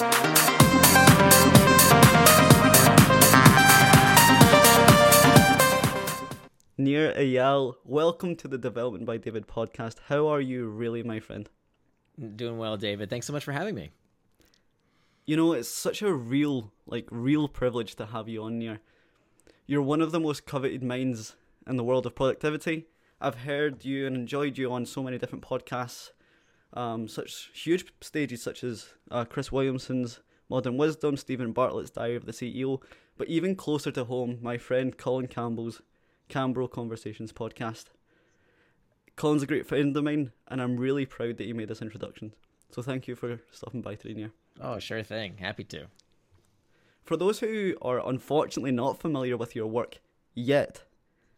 Nir Eyal, welcome to the Development by David podcast. How are you, really, my friend? Doing well, David. Thanks so much for having me. You know, it's such a real, like, real privilege to have you on here. You're one of the most coveted minds in the world of productivity. I've heard you and enjoyed you on so many different podcasts, um, such huge stages such as uh, Chris Williamson's Modern Wisdom, Stephen Bartlett's Diary of the CEO, but even closer to home, my friend Colin Campbell's Cambro Conversations podcast. Colin's a great friend of mine, and I'm really proud that you made this introduction. So thank you for stopping by today, Nir. Oh, sure thing. Happy to. For those who are unfortunately not familiar with your work yet,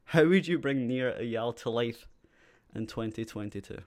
how would you bring Nir Eyal to life in 2022?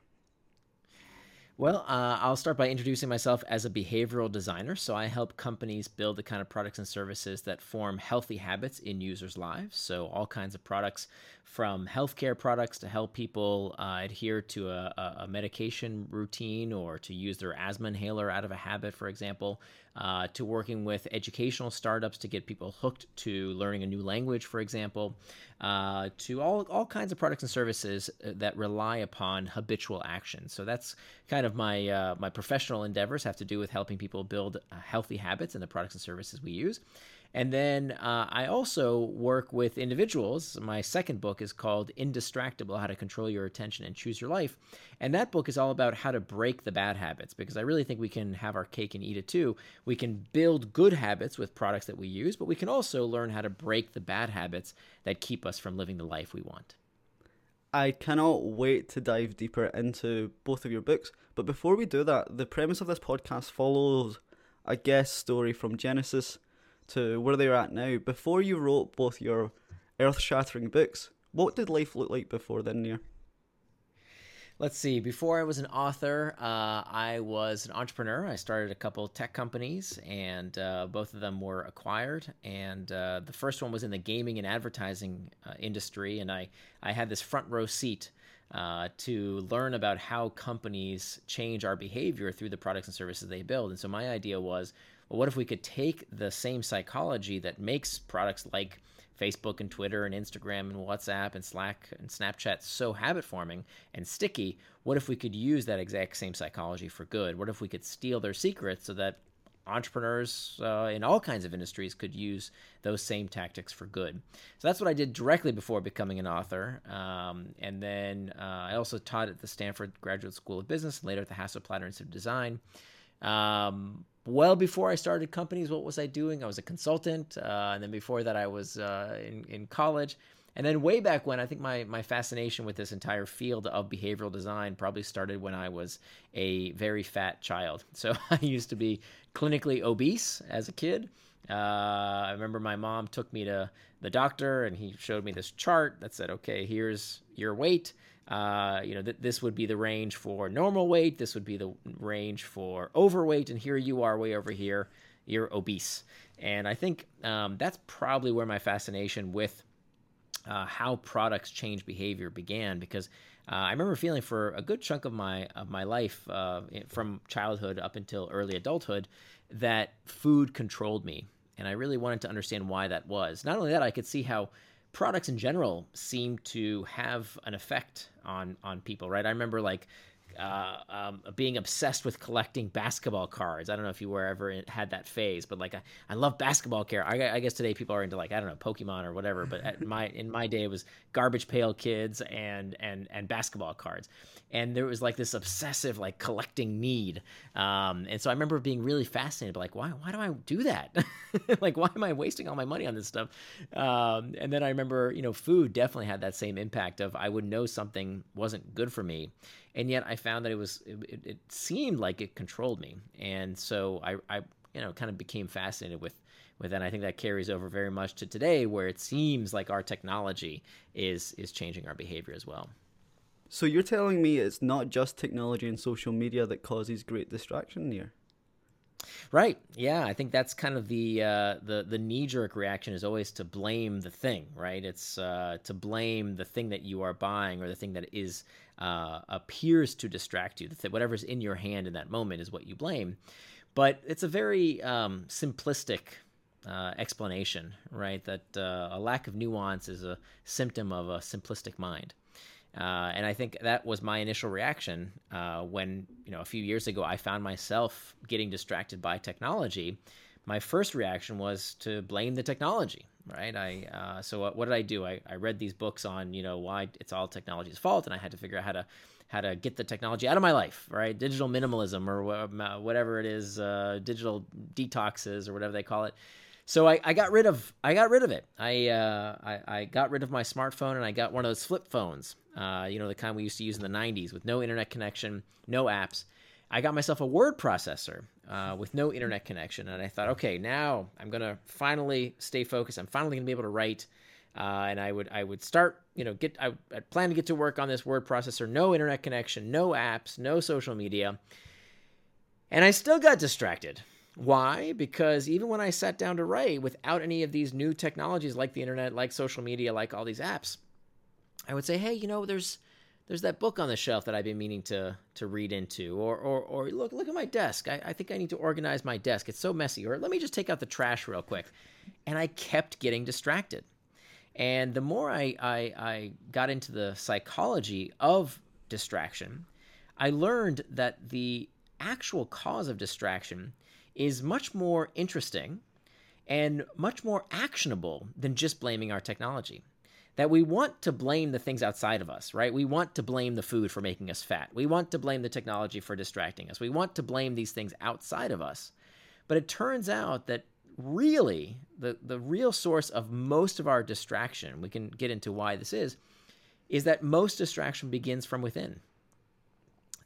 Well, uh, I'll start by introducing myself as a behavioral designer. So I help companies build the kind of products and services that form healthy habits in users' lives. So all kinds of products from healthcare products to help people uh, adhere to a, a, medication routine or to use their asthma inhaler out of a habit, for example, uh, to working with educational startups to get people hooked to learning a new language, for example, uh, to all, all kinds of products and services uh, that rely upon habitual action. So that's kind of my, uh, my professional endeavors have to do with helping people build uh, healthy habits in the products and services we use. And then uh, I also work with individuals. My second book is called Indistractable How to Control Your Attention and Choose Your Life. And that book is all about how to break the bad habits because I really think we can have our cake and eat it too. We can build good habits with products that we use, but we can also learn how to break the bad habits that keep us from living the life we want. I cannot wait to dive deeper into both of your books. But before we do that, the premise of this podcast follows a guest story from Genesis to where they're at now. Before you wrote both your earth shattering books, what did life look like before then, Nir? Let's see. Before I was an author, uh, I was an entrepreneur. I started a couple tech companies, and uh, both of them were acquired. And uh, the first one was in the gaming and advertising uh, industry, and I I had this front row seat. Uh, to learn about how companies change our behavior through the products and services they build. And so my idea was well, what if we could take the same psychology that makes products like Facebook and Twitter and Instagram and WhatsApp and Slack and Snapchat so habit forming and sticky? What if we could use that exact same psychology for good? What if we could steal their secrets so that entrepreneurs uh, in all kinds of industries could use those same tactics for good. So that's what I did directly before becoming an author. Um, and then uh, I also taught at the Stanford Graduate School of Business and later at the Hasso-Plattner Institute of Design. Um, well before I started companies, what was I doing? I was a consultant, uh, and then before that, I was uh, in in college. And then way back when, I think my my fascination with this entire field of behavioral design probably started when I was a very fat child. So I used to be clinically obese as a kid. Uh, I remember my mom took me to the doctor, and he showed me this chart that said, "Okay, here's your weight." Uh, you know, th- this would be the range for normal weight. This would be the range for overweight. And here you are, way over here. You're obese. And I think um, that's probably where my fascination with uh, how products change behavior began because uh, I remember feeling for a good chunk of my of my life uh, from childhood up until early adulthood that food controlled me, and I really wanted to understand why that was. Not only that, I could see how products in general seem to have an effect on on people, right? I remember like uh, um, being obsessed with collecting basketball cards. I don't know if you were ever had that phase, but like I, I love basketball care. I, I, guess today people are into like I don't know Pokemon or whatever. But my in my day it was garbage pail kids and and and basketball cards, and there was like this obsessive like collecting need. Um, and so I remember being really fascinated, like why why do I do that? like why am I wasting all my money on this stuff? Um, and then I remember you know food definitely had that same impact of I would know something wasn't good for me and yet I found that it was it, it seemed like it controlled me, and so I, I you know kind of became fascinated with with that. And I think that carries over very much to today, where it seems like our technology is is changing our behavior as well. So you're telling me it's not just technology and social media that causes great distraction here? Right. Yeah, I think that's kind of the uh, the the knee jerk reaction is always to blame the thing. Right. It's uh, to blame the thing that you are buying or the thing that is uh, appears to distract you. That whatever's in your hand in that moment is what you blame. but it's a very um, simplistic uh, explanation, right? That uh, a lack of nuance is a symptom of a simplistic mind. Uh, and I think that was my initial reaction uh, when, you know, a few years ago I found myself getting distracted by technology. My first reaction was to blame the technology, right? I uh, so what, what, did I do? I, I read these books on, you know, why it's all technology's fault, and I had to figure out how to how to get the technology out of my life, right? Digital minimalism or whatever it is, uh, digital detoxes or whatever they call it. So I, I got rid of I got rid of it. I, uh, I, I got rid of my smartphone and I got one of those flip phones. Uh, you know the kind we used to use in the '90s with no internet connection, no apps. I got myself a word processor uh, with no internet connection, and I thought, okay, now I'm gonna finally stay focused. I'm finally gonna be able to write. Uh, and I would I would start you know get I, I plan to get to work on this word processor. No internet connection, no apps, no social media, and I still got distracted. Why? Because even when I sat down to write without any of these new technologies like the internet, like social media, like all these apps, I would say, hey, you know, there's there's that book on the shelf that I've been meaning to to read into, or or, or look look at my desk. I, I think I need to organize my desk. It's so messy. Or let me just take out the trash real quick. And I kept getting distracted. And the more I, I, I got into the psychology of distraction, I learned that the actual cause of distraction is much more interesting and much more actionable than just blaming our technology. That we want to blame the things outside of us, right? We want to blame the food for making us fat. We want to blame the technology for distracting us. We want to blame these things outside of us. But it turns out that really the, the real source of most of our distraction, we can get into why this is, is that most distraction begins from within.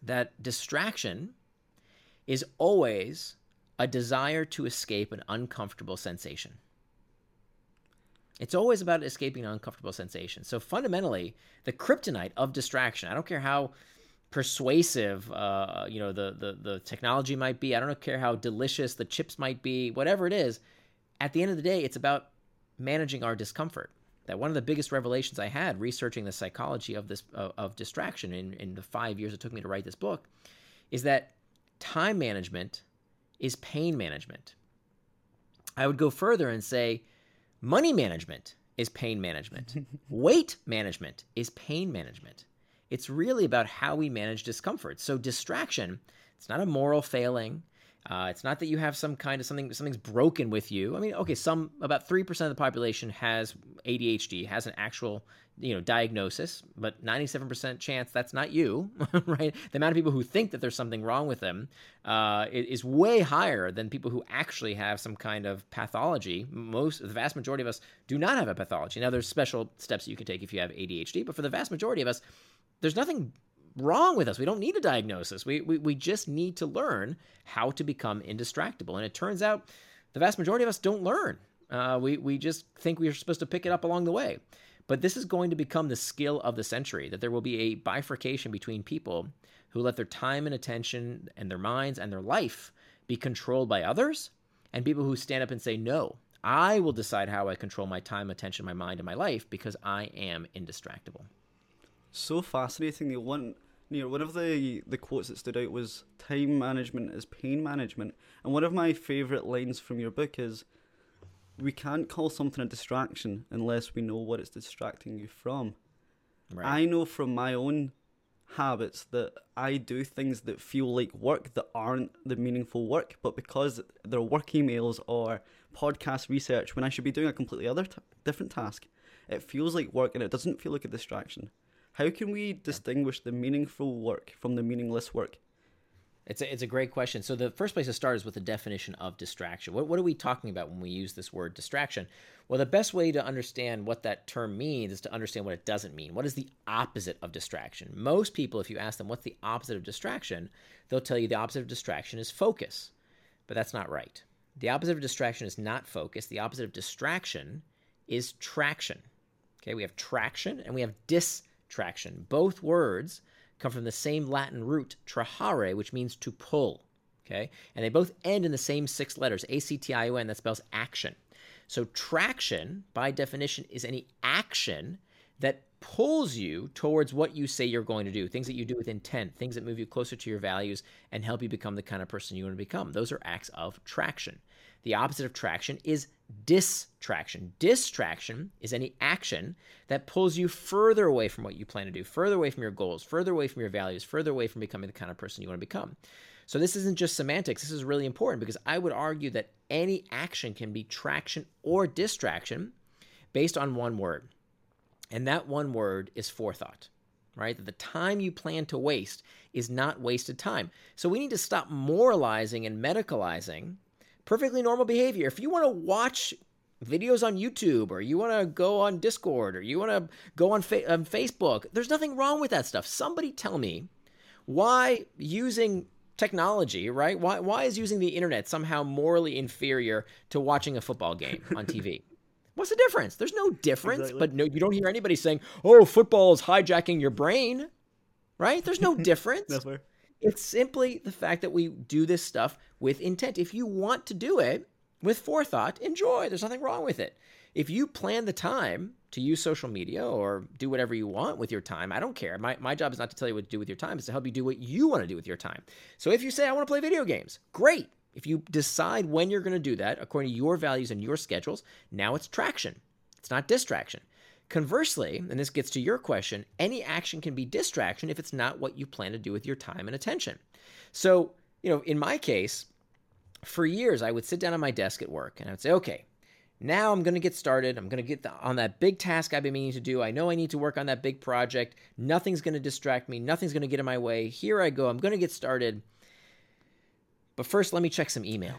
That distraction is always a desire to escape an uncomfortable sensation. It's always about escaping an uncomfortable sensation. So fundamentally, the kryptonite of distraction, I don't care how persuasive uh, you know the, the the technology might be, I don't care how delicious the chips might be, whatever it is, at the end of the day, it's about managing our discomfort. That one of the biggest revelations I had researching the psychology of this of, of distraction in, in the five years it took me to write this book is that time management is pain management. I would go further and say money management is pain management, weight management is pain management. It's really about how we manage discomfort. So, distraction, it's not a moral failing. Uh, it's not that you have some kind of something something's broken with you. I mean, okay, some about three percent of the population has ADHD, has an actual you know diagnosis, but ninety seven percent chance that's not you, right? The amount of people who think that there's something wrong with them uh, is way higher than people who actually have some kind of pathology. Most, the vast majority of us do not have a pathology. Now, there's special steps you can take if you have ADHD, but for the vast majority of us, there's nothing wrong with us. We don't need a diagnosis. We, we, we just need to learn how to become indistractable. And it turns out the vast majority of us don't learn. Uh, we, we just think we are supposed to pick it up along the way. But this is going to become the skill of the century that there will be a bifurcation between people who let their time and attention and their minds and their life be controlled by others and people who stand up and say, no, I will decide how I control my time, attention, my mind, and my life because I am indistractable. So fascinating. The one you know, one of the the quotes that stood out was time management is pain management. And one of my favorite lines from your book is we can't call something a distraction unless we know what it's distracting you from. Right. I know from my own habits that I do things that feel like work that aren't the meaningful work, but because they're work emails or podcast research when I should be doing a completely other t- different task, it feels like work and it doesn't feel like a distraction. How can we distinguish the meaningful work from the meaningless work? It's a, it's a great question. So the first place to start is with the definition of distraction. What, what are we talking about when we use this word distraction? Well, the best way to understand what that term means is to understand what it doesn't mean. What is the opposite of distraction? Most people, if you ask them what's the opposite of distraction, they'll tell you the opposite of distraction is focus. But that's not right. The opposite of distraction is not focus. The opposite of distraction is traction. Okay, we have traction and we have dis traction. Both words come from the same Latin root, trahere, which means to pull. Okay? And they both end in the same six letters, A C T I O N, that spells action. So traction, by definition, is any action that pulls you towards what you say you're going to do, things that you do with intent, things that move you closer to your values and help you become the kind of person you want to become. Those are acts of traction. The opposite of traction is distraction. Distraction is any action that pulls you further away from what you plan to do, further away from your goals, further away from your values, further away from becoming the kind of person you want to become. So this isn't just semantics. This is really important because I would argue that any action can be traction or distraction based on one word. And that one word is forethought, right? That the time you plan to waste is not wasted time. So we need to stop moralizing and medicalizing perfectly normal behavior. If you want to watch videos on YouTube or you want to go on Discord or you want to go on, fa- on Facebook, there's nothing wrong with that stuff. Somebody tell me why using technology, right? Why, why is using the internet somehow morally inferior to watching a football game on TV? What's the difference? There's no difference, exactly. but no, you don't hear anybody saying, "Oh, football is hijacking your brain," right? There's no difference. Never. It's simply the fact that we do this stuff with intent. If you want to do it with forethought, enjoy. There's nothing wrong with it. If you plan the time to use social media or do whatever you want with your time, I don't care. My, my job is not to tell you what to do with your time, it's to help you do what you want to do with your time. So if you say, I want to play video games, great. If you decide when you're going to do that according to your values and your schedules, now it's traction. It's not distraction. Conversely, and this gets to your question, any action can be distraction if it's not what you plan to do with your time and attention. So, you know, in my case, for years I would sit down at my desk at work and I would say, okay, now I'm going to get started. I'm going to get on that big task I've been meaning to do. I know I need to work on that big project. Nothing's going to distract me. Nothing's going to get in my way. Here I go. I'm going to get started. But first, let me check some email.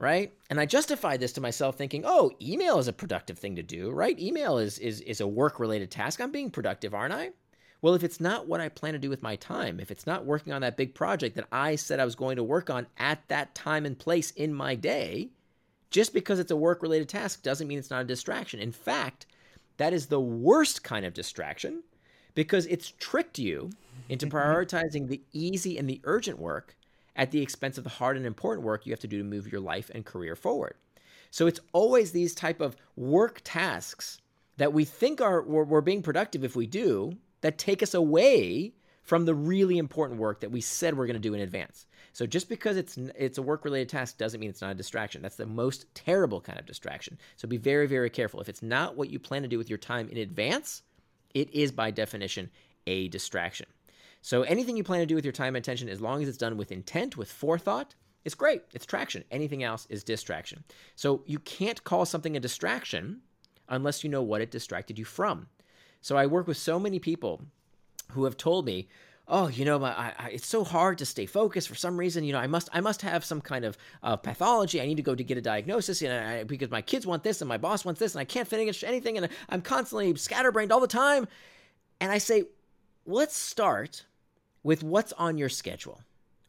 Right? And I justify this to myself thinking, oh, email is a productive thing to do, right? Email is is is a work-related task. I'm being productive, aren't I? Well, if it's not what I plan to do with my time, if it's not working on that big project that I said I was going to work on at that time and place in my day, just because it's a work-related task doesn't mean it's not a distraction. In fact, that is the worst kind of distraction because it's tricked you into mm-hmm. prioritizing the easy and the urgent work at the expense of the hard and important work you have to do to move your life and career forward. So it's always these type of work tasks that we think are we're, we're being productive if we do that take us away from the really important work that we said we're going to do in advance. So just because it's it's a work related task doesn't mean it's not a distraction. That's the most terrible kind of distraction. So be very very careful. If it's not what you plan to do with your time in advance, it is by definition a distraction. So anything you plan to do with your time and attention, as long as it's done with intent, with forethought, it's great. It's traction. Anything else is distraction. So you can't call something a distraction unless you know what it distracted you from. So I work with so many people who have told me, "Oh, you know, I, I, it's so hard to stay focused for some reason. You know, I must I must have some kind of uh, pathology. I need to go to get a diagnosis, I, because my kids want this and my boss wants this, and I can't finish anything, and I'm constantly scatterbrained all the time." And I say, let's start with what's on your schedule.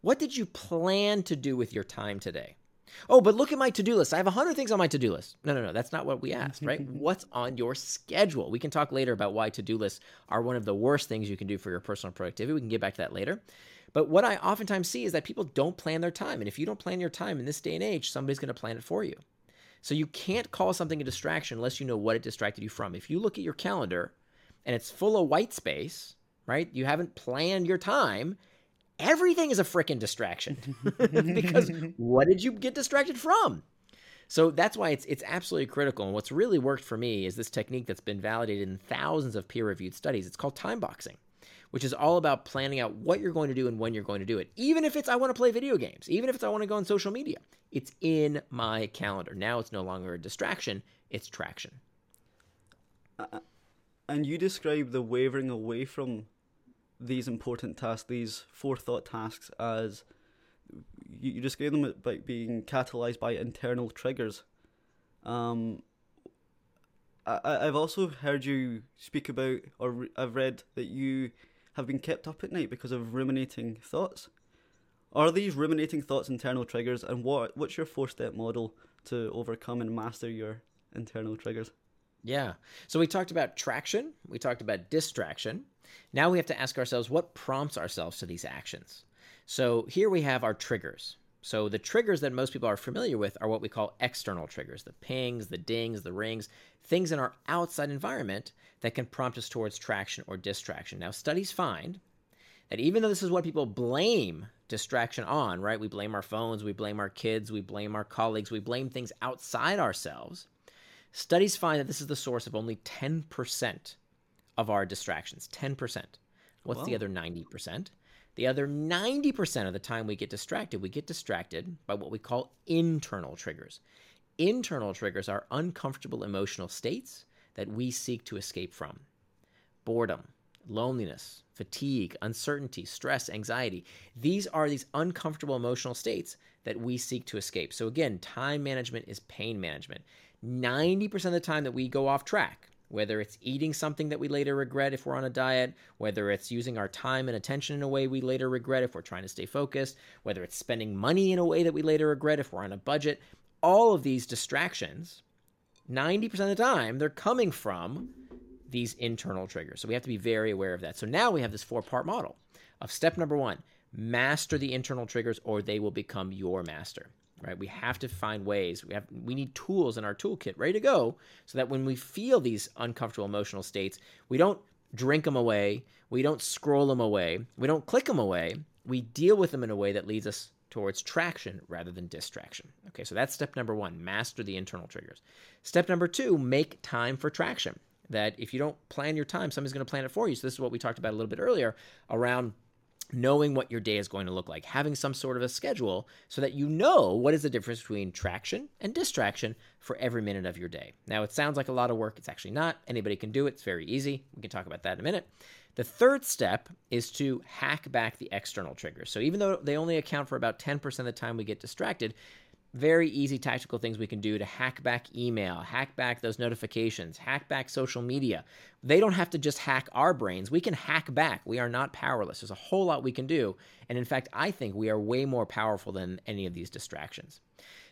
What did you plan to do with your time today? Oh, but look at my to do list. I have 100 things on my to do list. No, no, no. That's not what we asked, right? What's on your schedule? We can talk later about why to do lists are one of the worst things you can do for your personal productivity. We can get back to that later. But what I oftentimes see is that people don't plan their time. And if you don't plan your time in this day and age, somebody's going to plan it for you. So you can't call something a distraction unless you know what it distracted you from. If you look at your calendar and it's full of white space, right? You haven't planned your time. Everything is a freaking distraction because what did you get distracted from? So that's why it's it's absolutely critical. And what's really worked for me is this technique that's been validated in thousands of peer-reviewed studies. It's called time boxing, which is all about planning out what you're going to do and when you're going to do it. Even if it's I want to play video games, even if it's I want to go on social media, it's in my calendar. Now it's no longer a distraction, it's traction. Uh, uh, And you describe the wavering away from these important tasks, these forethought tasks, as you, you describe them by being catalyzed by internal triggers. Um, I, I've also heard you speak about, or re- I've read that you have been kept up at night because of ruminating thoughts. Are these ruminating thoughts internal triggers, and what what's your four step model to overcome and master your internal triggers? Yeah. So we talked about traction, we talked about distraction. Now we have to ask ourselves what prompts ourselves to these actions. So here we have our triggers. So the triggers that most people are familiar with are what we call external triggers the pings, the dings, the rings, things in our outside environment that can prompt us towards traction or distraction. Now, studies find that even though this is what people blame distraction on, right? We blame our phones, we blame our kids, we blame our colleagues, we blame things outside ourselves. Studies find that this is the source of only 10% of our distractions. 10%. What's the other 90%? The other 90% of the time we get distracted, we get distracted by what we call internal triggers. Internal triggers are uncomfortable emotional states that we seek to escape from. Boredom, loneliness, fatigue, uncertainty, stress, anxiety. These are these uncomfortable emotional states that we seek to escape. So, again, time management is pain management. 90% of the time that we go off track, whether it's eating something that we later regret if we're on a diet, whether it's using our time and attention in a way we later regret if we're trying to stay focused, whether it's spending money in a way that we later regret if we're on a budget, all of these distractions, 90% of the time, they're coming from these internal triggers. So we have to be very aware of that. So now we have this four part model of step number one master the internal triggers or they will become your master right? We have to find ways. We have we need tools in our toolkit ready to go so that when we feel these uncomfortable emotional states we don't drink them away we don't scroll them away we don't click them away. We deal with them in a way that leads us towards traction rather than distraction. Okay so that's step number one master the internal triggers. Step number two make time for traction. That if you don't plan your time somebody's going to plan it for you. So this is what we talked about a little bit earlier around knowing what your day is going to look like, having some sort of a schedule so that you know what is the difference between traction and distraction for every minute of your day. Now, it sounds like a lot of work. It's actually not. Anybody can do it. It's very easy. We can talk about that in a minute. The third step is to hack back the external triggers. So, even though they only account for about 10% of the time we get distracted, very easy tactical things we can do to hack back email, hack back those notifications, hack back social media. They don't have to just hack our brains. We can hack back. We are not powerless. There's a whole lot we can do. And in fact, I think we are way more powerful than any of these distractions.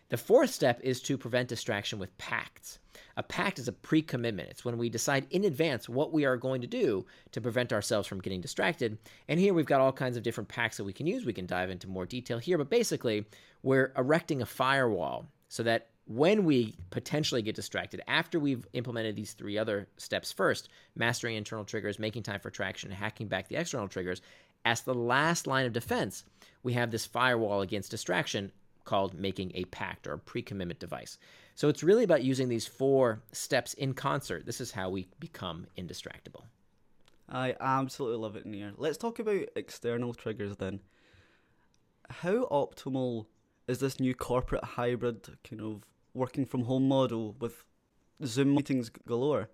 The fourth step is to prevent distraction with pacts. A pact is a pre commitment. It's when we decide in advance what we are going to do to prevent ourselves from getting distracted. And here we've got all kinds of different pacts that we can use. We can dive into more detail here, but basically, we're erecting a firewall so that when we potentially get distracted, after we've implemented these three other steps first mastering internal triggers, making time for traction, hacking back the external triggers as the last line of defense, we have this firewall against distraction called making a pact or a pre commitment device. So it's really about using these four steps in concert. This is how we become indistractable. I absolutely love it, Nir. Let's talk about external triggers then. How optimal is this new corporate hybrid kind of working from home model with Zoom meetings galore?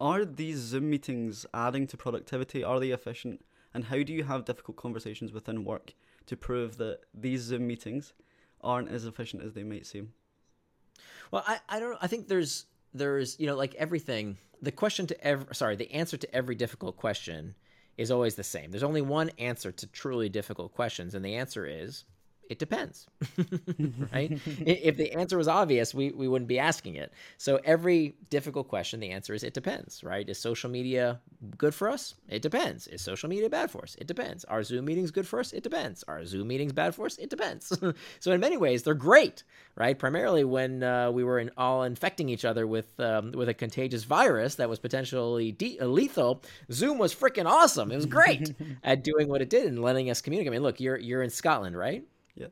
Are these Zoom meetings adding to productivity? Are they efficient? And how do you have difficult conversations within work to prove that these Zoom meetings aren't as efficient as they might seem. Well, I, I don't I think there's there's you know like everything the question to every sorry the answer to every difficult question is always the same. There's only one answer to truly difficult questions, and the answer is it depends, right? if the answer was obvious, we, we wouldn't be asking it. So every difficult question, the answer is it depends, right? Is social media good for us? It depends. Is social media bad for us? It depends. Are Zoom meetings good for us? It depends. Are Zoom meetings bad for us? It depends. so in many ways, they're great, right? Primarily when uh, we were in, all infecting each other with um, with a contagious virus that was potentially de- lethal, Zoom was freaking awesome. It was great at doing what it did and letting us communicate. I mean, look, you're you're in Scotland, right? Yeah.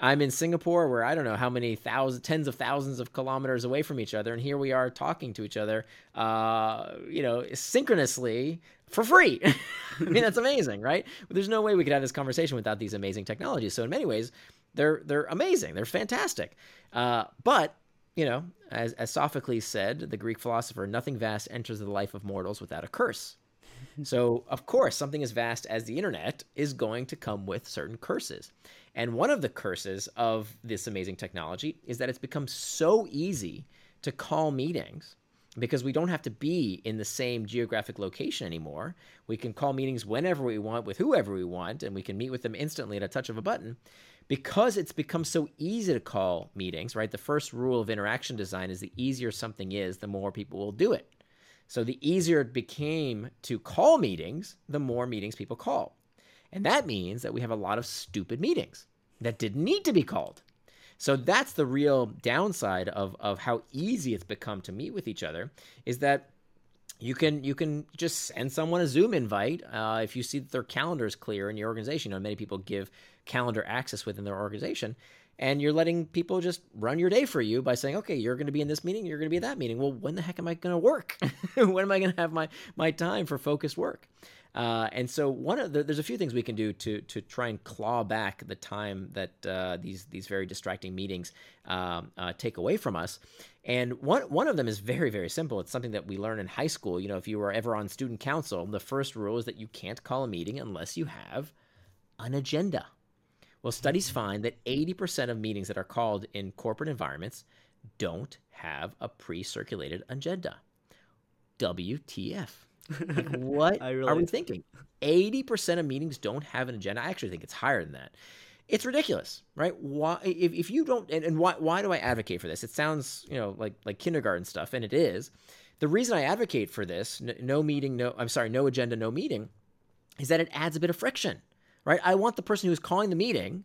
I'm in Singapore, where I don't know how many thousands, tens of thousands of kilometers away from each other, and here we are talking to each other, uh, you know, synchronously for free. I mean, that's amazing, right? There's no way we could have this conversation without these amazing technologies. So in many ways, they're they're amazing. They're fantastic. Uh, but you know, as as Sophocles said, the Greek philosopher, nothing vast enters the life of mortals without a curse. so of course, something as vast as the internet is going to come with certain curses. And one of the curses of this amazing technology is that it's become so easy to call meetings because we don't have to be in the same geographic location anymore. We can call meetings whenever we want with whoever we want, and we can meet with them instantly at a touch of a button. Because it's become so easy to call meetings, right? The first rule of interaction design is the easier something is, the more people will do it. So the easier it became to call meetings, the more meetings people call. And that means that we have a lot of stupid meetings that didn't need to be called. So that's the real downside of, of how easy it's become to meet with each other is that you can you can just send someone a Zoom invite uh, if you see that their calendar is clear in your organization. You know, many people give calendar access within their organization, and you're letting people just run your day for you by saying, "Okay, you're going to be in this meeting, you're going to be at that meeting." Well, when the heck am I going to work? when am I going to have my my time for focused work? Uh, and so one of the, there's a few things we can do to to try and claw back the time that uh, these these very distracting meetings um, uh, take away from us. And one one of them is very very simple. It's something that we learn in high school. You know, if you were ever on student council, the first rule is that you can't call a meeting unless you have an agenda. Well, studies find that 80% of meetings that are called in corporate environments don't have a pre-circulated agenda. WTF? Like, what really... are we thinking? 80% of meetings don't have an agenda. I actually think it's higher than that. It's ridiculous, right? Why if, if you don't and, and why why do I advocate for this? It sounds, you know, like like kindergarten stuff and it is. The reason I advocate for this, no, no meeting, no I'm sorry, no agenda, no meeting, is that it adds a bit of friction, right? I want the person who's calling the meeting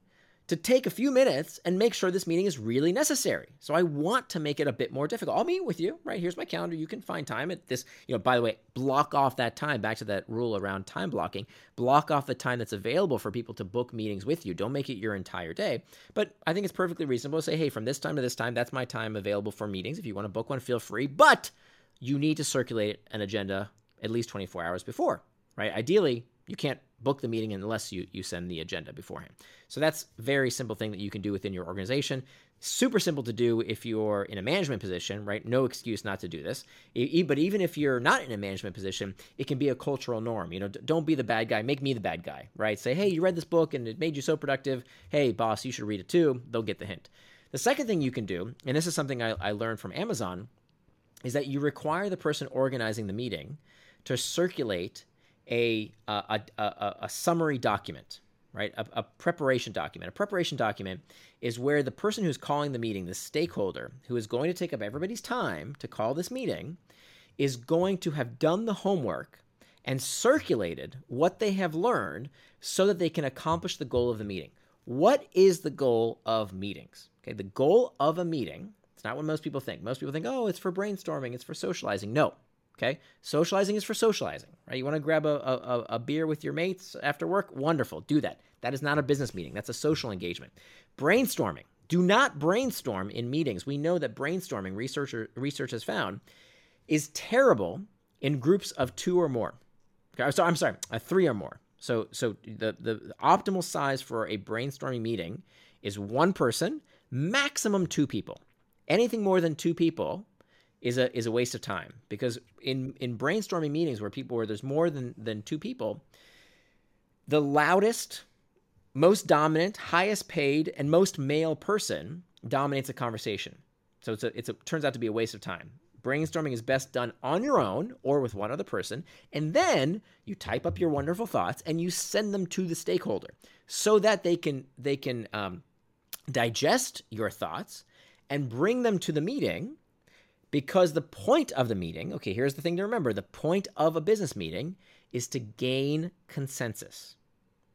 to take a few minutes and make sure this meeting is really necessary. So I want to make it a bit more difficult. I'll meet with you, right? Here's my calendar. You can find time at this, you know, by the way, block off that time back to that rule around time blocking. Block off the time that's available for people to book meetings with you. Don't make it your entire day. But I think it's perfectly reasonable to say, hey, from this time to this time, that's my time available for meetings. If you want to book one, feel free. But you need to circulate an agenda at least 24 hours before, right? Ideally, you can't book the meeting unless you, you send the agenda beforehand. So that's very simple thing that you can do within your organization. Super simple to do if you're in a management position, right? No excuse not to do this. But even if you're not in a management position, it can be a cultural norm. You know, don't be the bad guy. Make me the bad guy, right? Say, hey, you read this book and it made you so productive. Hey, boss, you should read it too. They'll get the hint. The second thing you can do, and this is something I, I learned from Amazon, is that you require the person organizing the meeting to circulate a, a, a, a summary document, right? A, a, preparation document. A preparation document is where the person who's calling the meeting, the stakeholder who is going to take up everybody's time to call this meeting, is going to have done the homework and circulated what they have learned so that they can accomplish the goal of the meeting. What is the goal of meetings? Okay, the goal of a meeting, it's not what most people think. Most people think, oh, it's for brainstorming, it's for socializing. No, Okay, socializing is for socializing, right? You want to grab a, a, a, beer with your mates after work? Wonderful, do that. That is not a business meeting, that's a social engagement. Brainstorming. Do not brainstorm in meetings. We know that brainstorming, researcher, research has found, is terrible in groups of two or more. Okay, so I'm sorry, uh, three or more. So, so the, the optimal size for a brainstorming meeting is one person, maximum two people. Anything more than two people is a is a waste of time. Because in in brainstorming meetings where people where there's more than than two people the loudest most dominant highest paid and most male person dominates a conversation. So it's a it's a turns out to be a waste of time. Brainstorming is best done on your own or with one other person and then you type up your wonderful thoughts and you send them to the stakeholder so that they can they can um, digest your thoughts and bring them to the meeting because the point of the meeting, okay, here's the thing to remember the point of a business meeting is to gain consensus.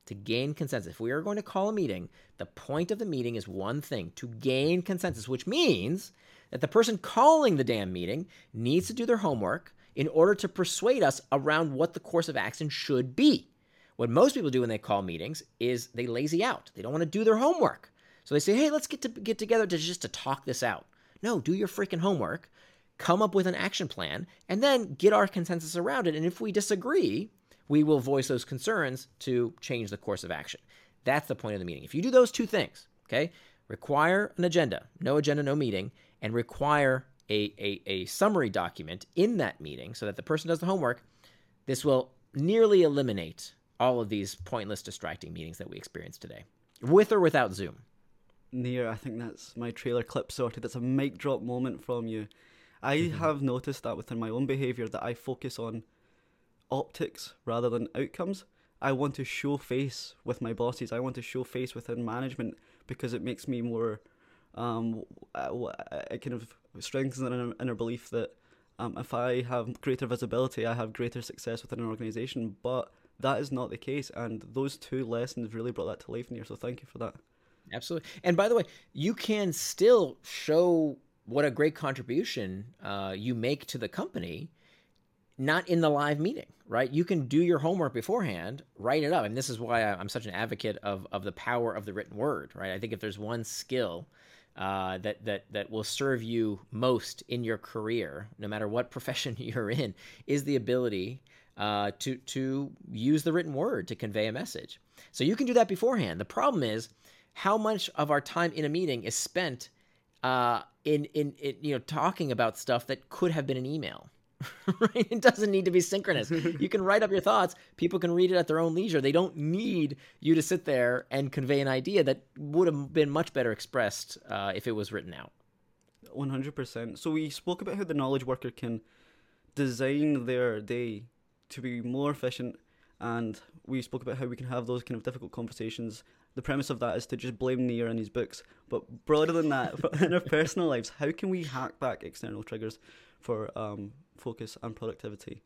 To gain consensus. If we are going to call a meeting, the point of the meeting is one thing to gain consensus, which means that the person calling the damn meeting needs to do their homework in order to persuade us around what the course of action should be. What most people do when they call meetings is they lazy out. They don't want to do their homework. So they say, "Hey, let's get to get together to just to talk this out." No, do your freaking homework come up with an action plan, and then get our consensus around it. And if we disagree, we will voice those concerns to change the course of action. That's the point of the meeting. If you do those two things, okay, require an agenda, no agenda, no meeting, and require a, a, a summary document in that meeting so that the person does the homework, this will nearly eliminate all of these pointless, distracting meetings that we experience today, with or without Zoom. Nir, I think that's my trailer clip sorted. That's a mic drop moment from you. I mm-hmm. have noticed that within my own behavior that I focus on optics rather than outcomes. I want to show face with my bosses. I want to show face within management because it makes me more. Um, it kind of strengthens an inner belief that um, if I have greater visibility, I have greater success within an organization. But that is not the case, and those two lessons really brought that to life in here. So thank you for that. absolutely. And by the way, you can still show what a great contribution uh, you make to the company, not in the live meeting, right? You can do your homework beforehand, write it up, and this is why I'm such an advocate of of the power of the written word, right? I think if there's one skill uh, that that that will serve you most in your career, no matter what profession you're in, is the ability uh, to to use the written word to convey a message. So you can do that beforehand. The problem is how much of our time in a meeting is spent uh, in, in in you know talking about stuff that could have been an email. right? It doesn't need to be synchronous. you can write up your thoughts. People can read it at their own leisure. They don't need you to sit there and convey an idea that would have been much better expressed uh, if it was written out. 100%. So we spoke about how the knowledge worker can design their day to be more efficient and we spoke about how we can have those kind of difficult conversations. The premise of that is to just blame Nir and his books. But broader than that, in our personal lives, how can we hack back external triggers for um, focus and productivity?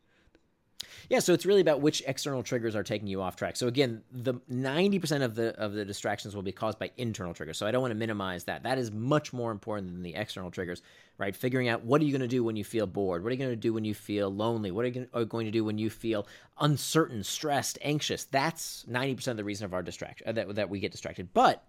Yeah, so it's really about which external triggers are taking you off track. So again, the 90% of the of the distractions will be caused by internal triggers. So I don't want to minimize that. That is much more important than the external triggers, right? Figuring out what are you going to do when you feel bored? What are you going to do when you feel lonely? What are you going to do when you feel uncertain, stressed, anxious? That's 90% of the reason of our distraction uh, that that we get distracted. But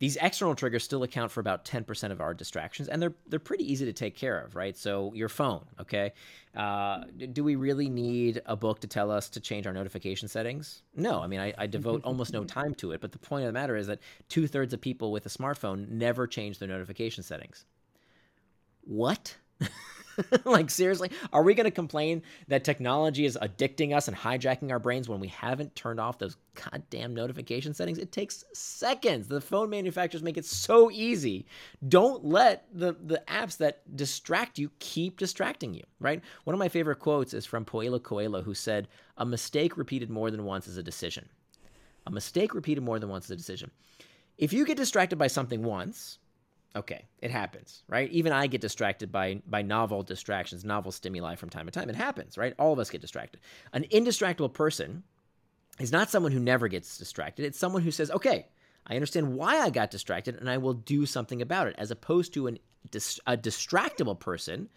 these external triggers still account for about 10% of our distractions and they're they're pretty easy to take care of right? So your phone okay? Uh, do we really need a book to tell us to change our notification settings? No i mean i, I devote almost no time to it but the point of the matter is that two-thirds of people with a smartphone never change their notification settings. What like seriously, are we going to complain that technology is addicting us and hijacking our brains when we haven't turned off those goddamn notification settings? It takes seconds. The phone manufacturers make it so easy. Don't let the the apps that distract you keep distracting you, right? One of my favorite quotes is from Paulo Coelho who said, "A mistake repeated more than once is a decision." A mistake repeated more than once is a decision. If you get distracted by something once, Okay, it happens, right? Even I get distracted by by novel distractions, novel stimuli from time to time. It happens, right? All of us get distracted. An indistractable person is not someone who never gets distracted. It's someone who says, "Okay, I understand why I got distracted, and I will do something about it." As opposed to an a distractible person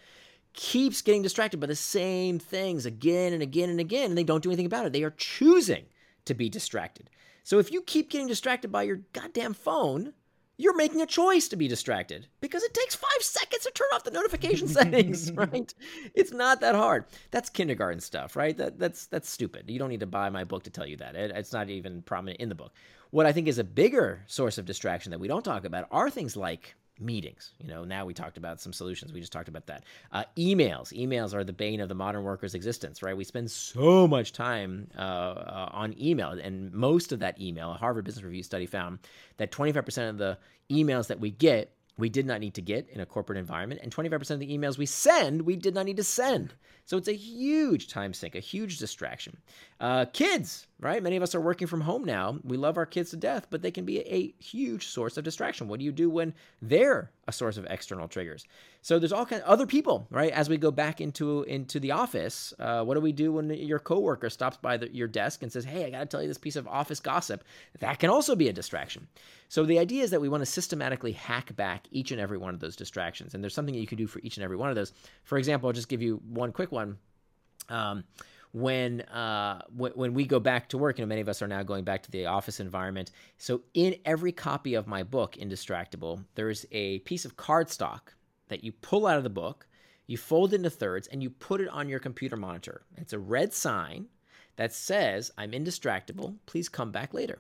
keeps getting distracted by the same things again and again and again, and they don't do anything about it. They are choosing to be distracted. So if you keep getting distracted by your goddamn phone you're making a choice to be distracted because it takes five seconds to turn off the notification settings, right? It's not that hard. That's kindergarten stuff, right? That, that's that's stupid. You don't need to buy my book to tell you that. It, it's not even prominent in the book. What I think is a bigger source of distraction that we don't talk about are things like meetings. You know, now we talked about some solutions. We just talked about that. Uh, emails. Emails are the bane of the modern worker's existence, right? We spend so much time uh, uh, on email, and most of that email, a Harvard Business Review study found that 25% of the emails that we get we did not need to get in a corporate environment, and 25% of the emails we send, we did not need to send. So it's a huge time sink, a huge distraction. Uh, kids, right? Many of us are working from home now. We love our kids to death, but they can be a huge source of distraction. What do you do when they're a source of external triggers? So there's all kind of other people, right? As we go back into into the office, uh, what do we do when your coworker stops by the, your desk and says, "Hey, I got to tell you this piece of office gossip"? That can also be a distraction. So the idea is that we want to systematically hack back each and every one of those distractions, and there's something that you can do for each and every one of those. For example, I'll just give you one quick one. Um, when uh, w- when we go back to work, you know, many of us are now going back to the office environment. So in every copy of my book, Indistractable, there is a piece of cardstock that you pull out of the book, you fold it into thirds, and you put it on your computer monitor. It's a red sign that says, I'm indistractable. Please come back later.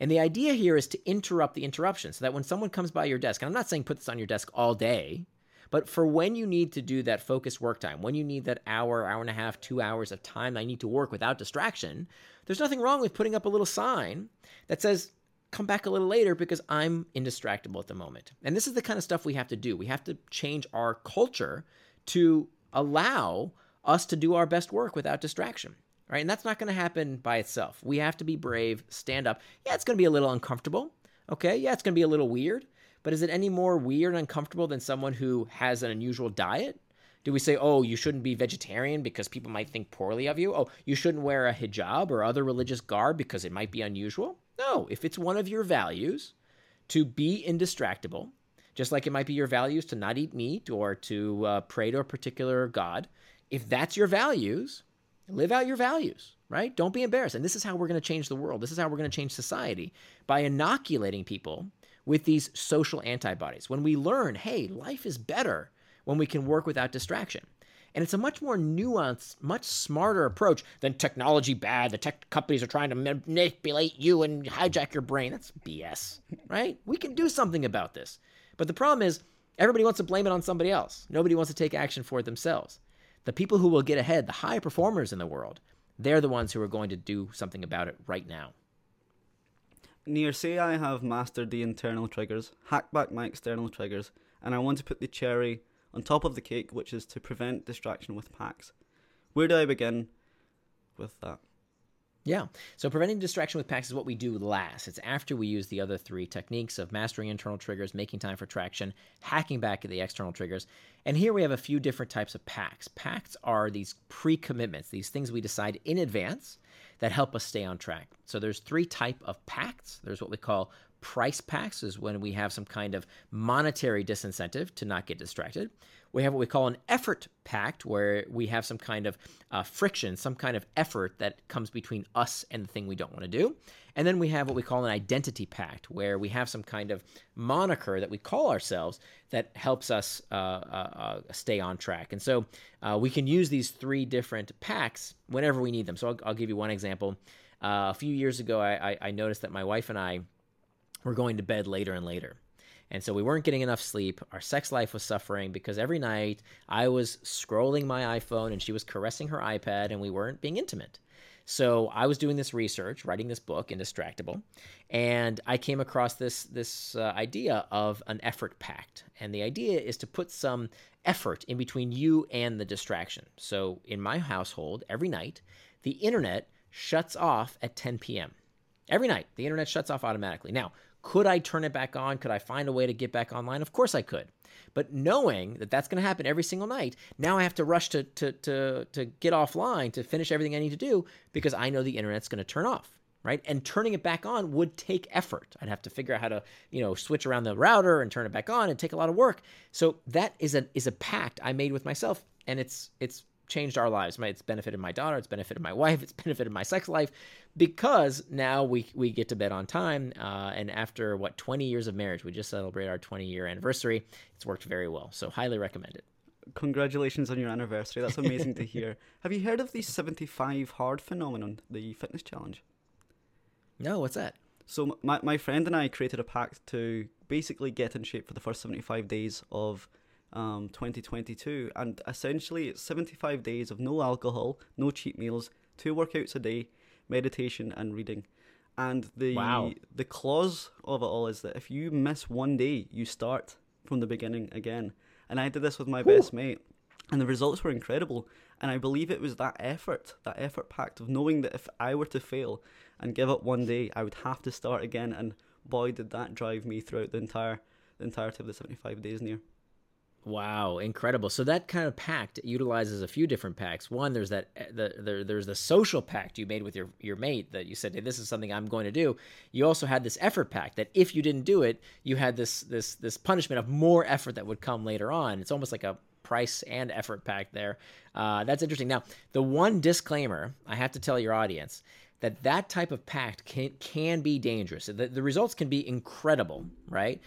And the idea here is to interrupt the interruption so that when someone comes by your desk, and I'm not saying put this on your desk all day, but for when you need to do that focused work time, when you need that hour, hour and a half, two hours of time I need to work without distraction, there's nothing wrong with putting up a little sign that says, come back a little later because I'm indistractable at the moment. And this is the kind of stuff we have to do. We have to change our culture to allow us to do our best work without distraction. Right? And that's not going to happen by itself. We have to be brave, stand up. Yeah, it's going to be a little uncomfortable. Okay? Yeah, it's going to be a little weird. But is it any more weird and uncomfortable than someone who has an unusual diet? Do we say, oh, you shouldn't be vegetarian because people might think poorly of you? Oh, you shouldn't wear a hijab or other religious garb because it might be unusual? No, if it's one of your values to be indistractable, just like it might be your values to not eat meat or to uh, pray to a particular God. If that's your values, live out your values, right? Don't be embarrassed. And this is how we're going to change the world. This is how we're going to change society by inoculating people with these social antibodies. When we learn, hey, life is better when we can work without distraction. And it's a much more nuanced, much smarter approach than technology bad. The tech companies are trying to manipulate you and hijack your brain. That's BS, right? We can do something about this. But the problem is, everybody wants to blame it on somebody else. Nobody wants to take action for it themselves. The people who will get ahead, the high performers in the world, they're the ones who are going to do something about it right now. Nir, say I have mastered the internal triggers, hacked back my external triggers, and I want to put the cherry on top of the cake, which is to prevent distraction with pacts. Where do I begin with that? Yeah. So preventing distraction with pacts is what we do last. It's after we use the other three techniques of mastering internal triggers, making time for traction, hacking back at the external triggers. And here we have a few different types of pacts. Pacts are these pre-commitments, these things we decide in advance that help us stay on track. So there's three type of pacts. There's what we call price pacts is when we have some kind of monetary disincentive to not get distracted. We have what we call an effort pact, where we have some kind of uh, friction, some kind of effort that comes between us and the thing we don't want to do. And then we have what we call an identity pact, where we have some kind of moniker that we call ourselves that helps us uh, uh, uh stay on track. And so uh, we can use these three different pacts whenever we need them. So I'll, I'll give you one example. Uh, a few years ago, I, I, I noticed that my wife and I were going to bed later and later. And so we weren't getting enough sleep. Our sex life was suffering because every night I was scrolling my iPhone and she was caressing her iPad and we weren't being intimate. So I was doing this research, writing this book, Indistractable, and I came across this this uh, idea of an effort pact. And the idea is to put some effort in between you and the distraction. So in my household, every night, the internet shuts off at 10 p.m. Every night, the internet shuts off automatically. Now, could I turn it back on? Could I find a way to get back online? Of course I could. But knowing that that's going to happen every single night, now I have to rush to, to, to, to get offline to finish everything I need to do because I know the internet's going to turn off. Right. And turning it back on would take effort. I'd have to figure out how to, you know, switch around the router and turn it back on and take a lot of work. So that is a is a pact I made with myself. And it's it's changed our lives. It's benefited my daughter. It's benefited my wife. It's benefited my sex life because now we we get to bed on time. Uh, and after what 20 years of marriage, we just celebrate our 20 year anniversary. It's worked very well. So highly recommend it. Congratulations on your anniversary. That's amazing to hear. Have you heard of the 75 hard phenomenon, the fitness challenge? No, what's that? So my my friend and I created a pact to basically get in shape for the first 75 days of um, 2022. And essentially, it's 75 days of no alcohol, no cheat meals, two workouts a day, meditation, and reading. And the wow. the clause of it all is that if you miss one day, you start from the beginning again. And I did this with my Ooh. best mate, and the results were incredible. And I believe it was that effort, that effort pact of knowing that if I were to fail and give up one day, I would have to start again. And boy, did that drive me throughout the entire the entirety of the 75 days Nir. Wow, incredible! So that kind of pact utilizes a few different pacts. One, there's that eh, the, the there's the social pact you made with your your mate that you said, hey, "This is something I'm going to do." You also had this effort pact that if you didn't do it, you had this this this punishment of more effort that would come later on. It's almost like a price and effort pact there. Uh, that's interesting. Now, the one disclaimer I have to tell your audience that that type of pact can can be dangerous. The, the results can be incredible, right?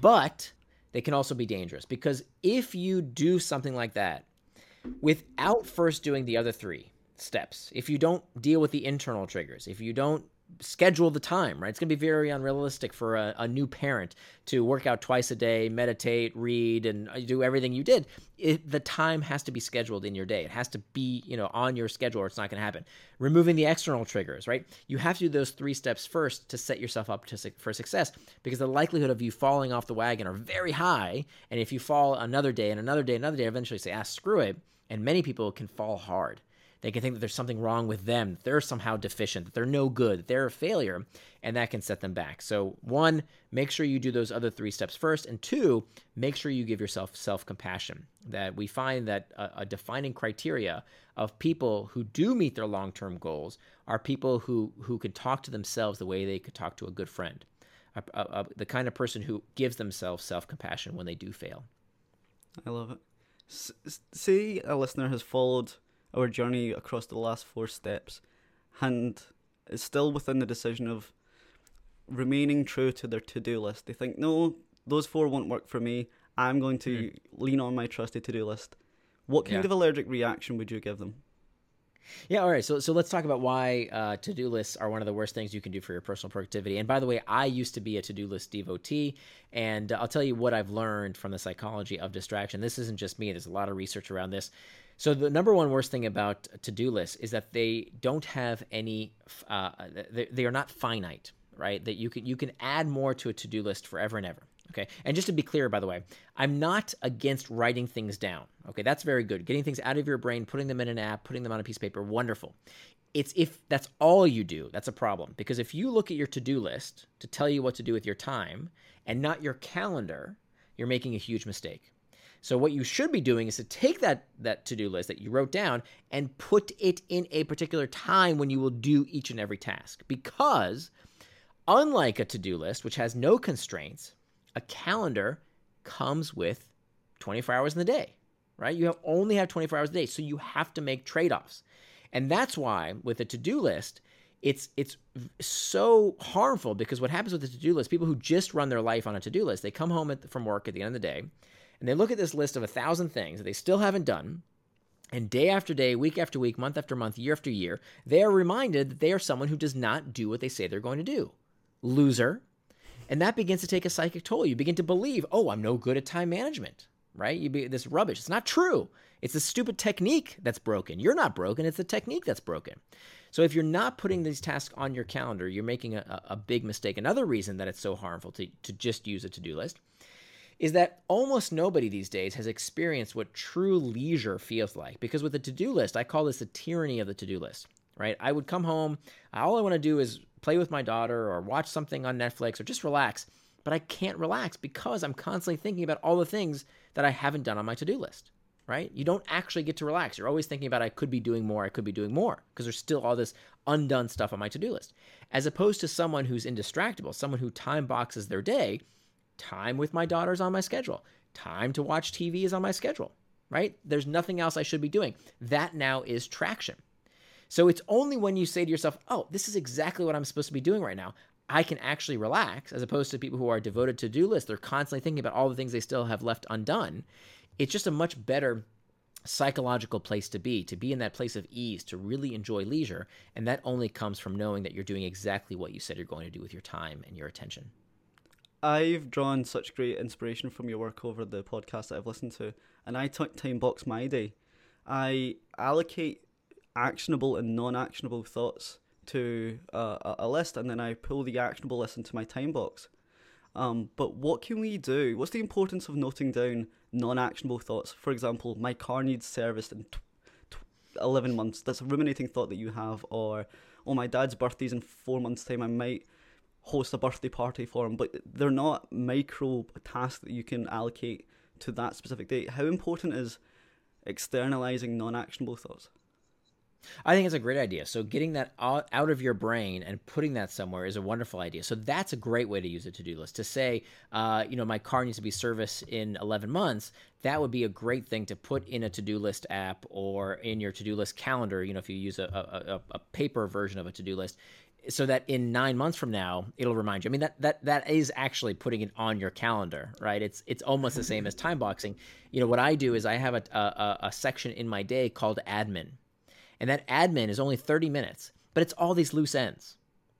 But they can also be dangerous. Because if you do something like that without first doing the other three steps, if you don't deal with the internal triggers, if you don't schedule the time, right? It's going to be very unrealistic for a, a, new parent to work out twice a day, meditate, read, and uh, do everything you did. It, the time has to be scheduled in your day. It has to be, you know, on your schedule or it's not going to happen. Removing the external triggers, right? You have to do those three steps first to set yourself up to, for success because the likelihood of you falling off the wagon are very high. And if you fall another day and another day, another day, eventually say, ah, screw it. And many people can fall hard. They can think that there's something wrong with them, they're somehow deficient, that they're no good, that they're a failure, and that can set them back. So, one, make sure you do those other three steps first. And two, make sure you give yourself self compassion. That we find that a, a defining criteria of people who do meet their long term goals are people who, who can talk to themselves the way they could talk to a good friend a, a, the kind of person who gives themselves self compassion when they do fail. I love it. S- say a listener has followed our journey across the last four steps and is still within the decision of remaining true to their to do list. They think, no, those four won't work for me. I'm going to mm. lean on my trusted to do list. What kind yeah. of allergic reaction would you give them? Yeah, all right. So so let's talk about why uh, to do lists are one of the worst things you can do for your personal productivity. And by the way, I used to be a to do list devotee, and I'll tell you what I've learned from the psychology of distraction. This isn't just me. There's a lot of research around this. So the number one worst thing about to do lists is that they don't have any. Uh, they, they are not finite, right? That you can you can add more to a to do list forever and ever. Okay. And just to be clear, by the way, I'm not against writing things down. Okay. That's very good. Getting things out of your brain, putting them in an app, putting them on a piece of paper, wonderful. It's if that's all you do, that's a problem. Because if you look at your to do list to tell you what to do with your time and not your calendar, you're making a huge mistake. So what you should be doing is to take that that to-do list that you wrote down and put it in a particular time when you will do each and every task. Because unlike a to-do list which has no constraints, a calendar comes with 24 hours in the day, right? You have only have 24 hours a day, so you have to make trade-offs. And that's why with a to-do list, it's it's so harmful because what happens with the to-do list, people who just run their life on a to-do list, they come home at, from work at the end of the day, and they look at this list of a thousand things that they still haven't done, and day after day, week after week, month after month, year after year, they are reminded that they are someone who does not do what they say they're going to do. Loser, and that begins to take a psychic toll. You begin to believe, oh, I'm no good at time management, right? You be this rubbish. It's not true. It's a stupid technique that's broken. You're not broken. It's the technique that's broken. So if you're not putting these tasks on your calendar, you're making a, a big mistake. Another reason that it's so harmful to, to just use a to-do list is that almost nobody these days has experienced what true leisure feels like. Because with a to-do list, I call this the tyranny of the to-do list, right? I would come home, all I want to do is play with my daughter or watch something on Netflix or just relax. But I can't relax because I'm constantly thinking about all the things that I haven't done on my to do list, right? You don't actually get to relax. You're always thinking about, I could be doing more, I could be doing more, because there's still all this undone stuff on my to do list. As opposed to someone who's indistractable, someone who time boxes their day, time with my daughter's on my schedule, time to watch TV is on my schedule, right? There's nothing else I should be doing. That now is traction. So it's only when you say to yourself, oh, this is exactly what I'm supposed to be doing right now. I can actually relax, as opposed to people who are devoted to do lists. They're constantly thinking about all the things they still have left undone. It's just a much better psychological place to be, to be in that place of ease, to really enjoy leisure. And that only comes from knowing that you're doing exactly what you said you're going to do with your time and your attention. I've drawn such great inspiration from your work over the podcast that I've listened to, and I time box my day. I allocate actionable and non-actionable thoughts to uh, a list, and then I pull the actionable list into my time box. Um, but what can we do? What's the importance of noting down non-actionable thoughts? For example, my car needs serviced in t- t- eleven months. That's a ruminating thought that you have, or oh, my dad's birthday's in four months' time. I might host a birthday party for them, But they're not micro tasks that you can allocate to that specific date. How important is externalizing non-actionable thoughts? I think it's a great idea. So getting that out, of your brain and putting that somewhere is a wonderful idea. So that's a great way to use a to-do list. To say, uh, you know, my car needs to be serviced in 11 months. That would be a great thing to put in a to-do list app or in your to-do list calendar. You know, if you use a, a, a paper version of a to-do list, so that in nine months from now it'll remind you. I mean that that that is actually putting it on your calendar, right? It's it's almost the mm-hmm. same as time boxing. You know what I do is I have a a, a section in my day called admin and that admin is only 30 minutes, but it's all these loose ends,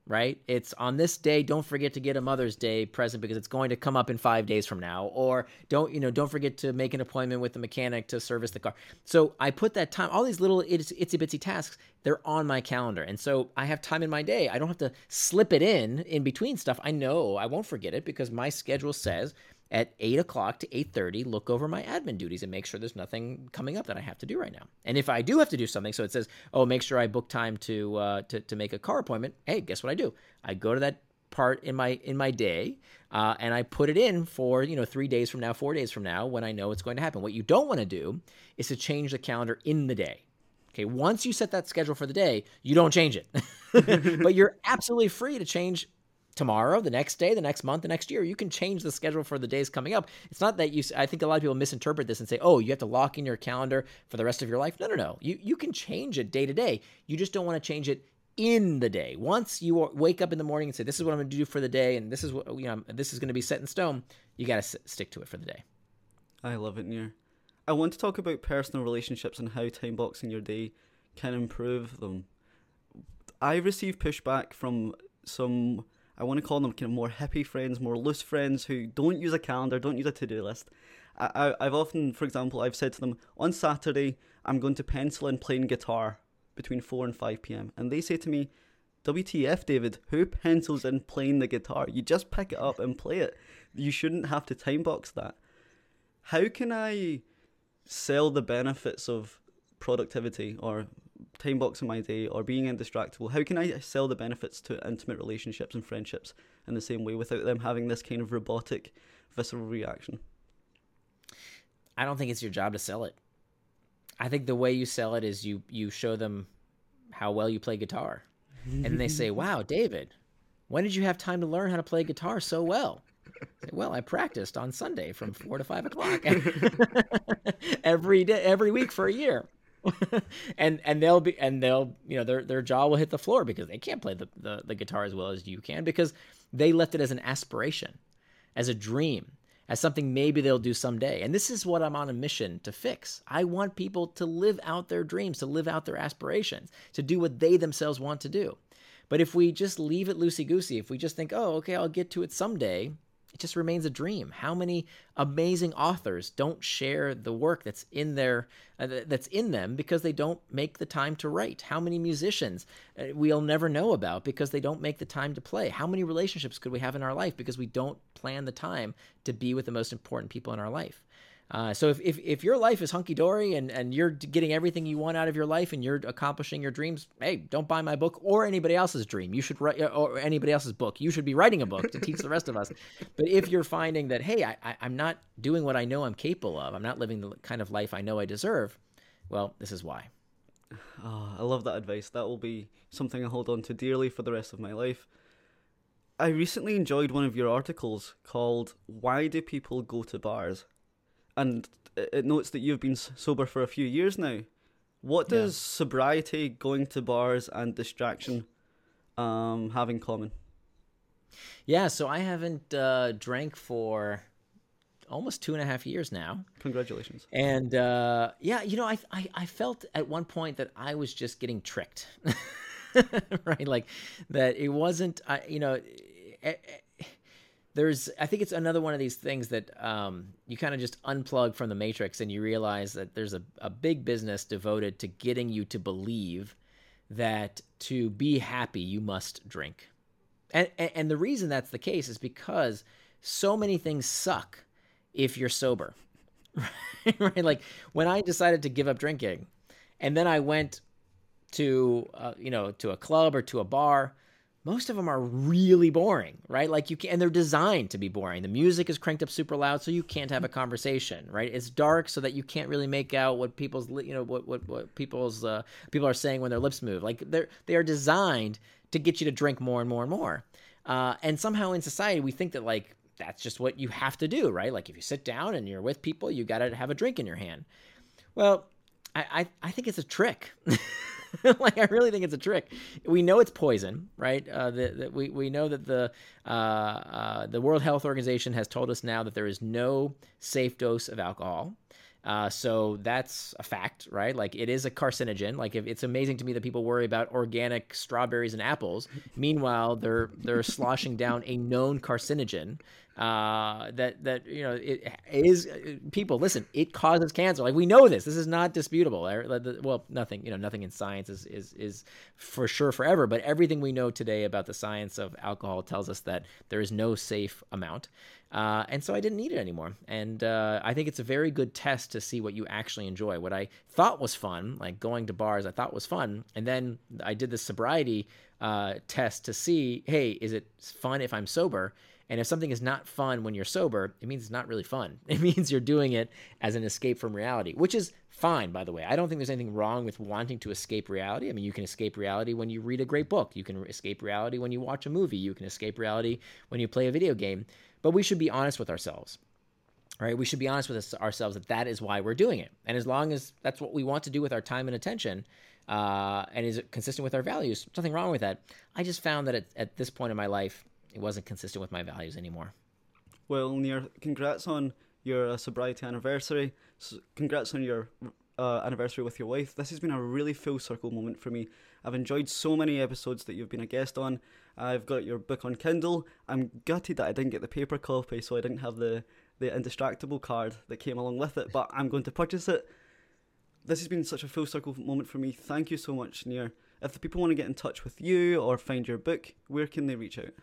right? It's on this day, don't forget to get a Mother's Day present because it's going to come up in five days from now. Or don't, you know, don't forget to make an appointment with the mechanic to service the car. So I put that time, all these little itsy bitsy tasks, they're on my calendar. And so I have time in my day. I don't have to slip it in in between stuff. I know I won't forget it because my schedule says at 8 o'clock to 8.30 look over my admin duties and make sure there's nothing coming up that i have to do right now. And if i do have to do something so it says oh make sure i book time to uh, to, to make a car appointment. Hey guess what i do? I go to that part in my in my day uh, and i put it in for you know three days from now four days from now when i know it's going to happen. What you don't want to do is to change the calendar in the day. Okay once you set that schedule for the day you don't change it. But you're absolutely free to change tomorrow, the next day, the next month, the next year. You can change the schedule for the days coming up. It's not that you, I think a lot of people misinterpret this and say, oh, you have to lock in your calendar for the rest of your life. No, no, no. You, you can change it day to day. You just don't want to change it in the day. Once you wake up in the morning and say, this is what I'm going to do for the day, and this is what, you know, this is going to be set in stone, you got to s- stick to it for the day. I love it, Nir. I want to talk about personal relationships and how time boxing your day can improve them. I receive pushback from some I want to call them kind of more hippie friends, more loose friends who don't use a calendar, don't use a to do list. I, I, have often, for example, I've said to them, on Saturday, I'm going to pencil in playing guitar between 4 and 5 pm. And they say to me, WTF, David, who pencils in playing the guitar? You just pick it up and play it. You shouldn't have to time box that. How can I sell the benefits of productivity or time boxing my day or being indistractable, how can I sell the benefits to intimate relationships and friendships in the same way without them having this kind of robotic, visceral reaction? I don't think it's your job to sell it. I think the way you sell it is you you show them how well you play guitar. and they say, "Wow, David, when did you have time to learn how to play guitar so well?" Say, well, I practiced on Sunday from four to five o'clock every day, every week for a year. and and they'll be and they'll you know their their jaw will hit the floor because they can't play the, the, the guitar as well as you can because they left it as an aspiration, as a dream, as something maybe they'll do someday. And this is what I'm on a mission to fix. I want people to live out their dreams, to live out their aspirations, to do what they themselves want to do. But if we just leave it loosey goosey, if we just think, oh, okay, I'll get to it someday, it just remains a dream. How many amazing authors don't share the work that's in their uh, that's in them because they don't make the time to write? How many musicians uh, we'll never know about because they don't make the time to play? How many relationships could we have in our life because we don't plan the time to be with the most important people in our life? Uh, so if, if, if your life is hunky dory and, and you're getting everything you want out of your life and you're accomplishing your dreams, hey, don't buy my book or anybody else's dream. You should write or anybody else's book. You should be writing a book to teach the rest of us. But if you're finding that hey, I, I, I'm not doing what I know I'm capable of, I'm not living the kind of life I know I deserve, well, this is why. Oh, I love that advice. That will be something I hold on to dearly for the rest of my life. I recently enjoyed one of your articles called "Why Do People Go to Bars." And it notes that you've been sober for a few years now. What does yeah. sobriety, going to bars, and distraction um, have in common? Yeah, so I haven't uh, drank for almost two and a half years now. Congratulations. And uh, yeah, you know, I, I, I felt at one point that I was just getting tricked, right? Like that it wasn't, I, you know, there's I think it's another one of these things that um, you kind of just unplug from the matrix and you realize that there's a, a big business devoted to getting you to believe that to be happy you must drink. And, and, and the reason that's the case is because so many things suck if you're sober. right? Like when I decided to give up drinking and then I went to uh, you know to a club or to a bar most of them are really boring, right? Like you can, and they're designed to be boring. The music is cranked up super loud, so you can't have a conversation, right? It's dark, so that you can't really make out what people's, you know, what what what people's uh, people are saying when their lips move. Like they're they are designed to get you to drink more and more and more. Uh, and somehow in society, we think that like that's just what you have to do, right? Like if you sit down and you're with people, you got to have a drink in your hand. Well, I, I, I think it's a trick. like I really think it's a trick. We know it's poison, right? Uh, we we know that the uh, uh, the World Health Organization has told us now that there is no safe dose of alcohol. Uh, so that's a fact, right? Like it is a carcinogen. Like if, it's amazing to me that people worry about organic strawberries and apples. Meanwhile, they're they're sloshing down a known carcinogen uh, that that you know it is people listen. It causes cancer. Like we know this. This is not disputable. Well, nothing you know nothing in science is is is for sure forever. But everything we know today about the science of alcohol tells us that there is no safe amount. Uh, and so I didn't need it anymore. And uh, I think it's a very good test to see what you actually enjoy. What I thought was fun, like going to bars, I thought was fun. And then I did the sobriety uh, test to see, hey, is it fun if I'm sober? And if something is not fun when you're sober, it means it's not really fun. It means you're doing it as an escape from reality, which is fine, by the way. I don't think there's anything wrong with wanting to escape reality. I mean, you can escape reality when you read a great book, you can escape reality when you watch a movie, you can escape reality when you play a video game. But we should be honest with ourselves. Right? We should be honest with ourselves that that is why we're doing it. And as long as that's what we want to do with our time and attention, uh, and is consistent with our values, nothing wrong with that. I just found that at, at this point in my life, it wasn't consistent with my values anymore. Well, Nir, congrats on your uh, sobriety anniversary. Congrats on your uh, anniversary with your wife. This has been a really full circle moment for me. I've enjoyed so many episodes that you've been a guest on. I've got your book on Kindle. I'm gutted that I didn't get the paper copy, so I didn't have the the indistractable card that came along with it. But I'm going to purchase it. This has been such a full circle moment for me. Thank you so much, Nir. If the people want to get in touch with you or find your book, where can they reach out?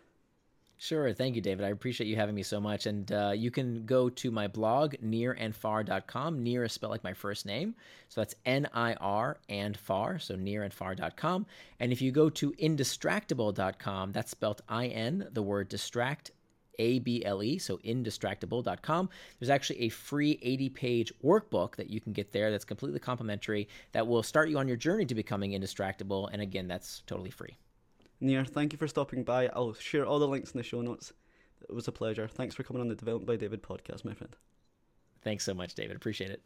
Sure. Thank you, David. I appreciate you having me so much. And uh, you can go to my blog, nirandfar.com. Near is spelled like my first name. So that's N I R and far. So nirandfar.com. And if you go to indistractable.com, that's spelled I N, the word distract, a B L E, so indistractable.com. There's actually a free 80 page workbook that you can get there that's completely complimentary that will start you on your journey to becoming indistractable. And again, that's totally free. Nir, thank you for stopping by. I'll share all the links in the show notes. It was a pleasure. Thanks for coming on the Development by David podcast, my friend. Thanks so much, David. Appreciate it.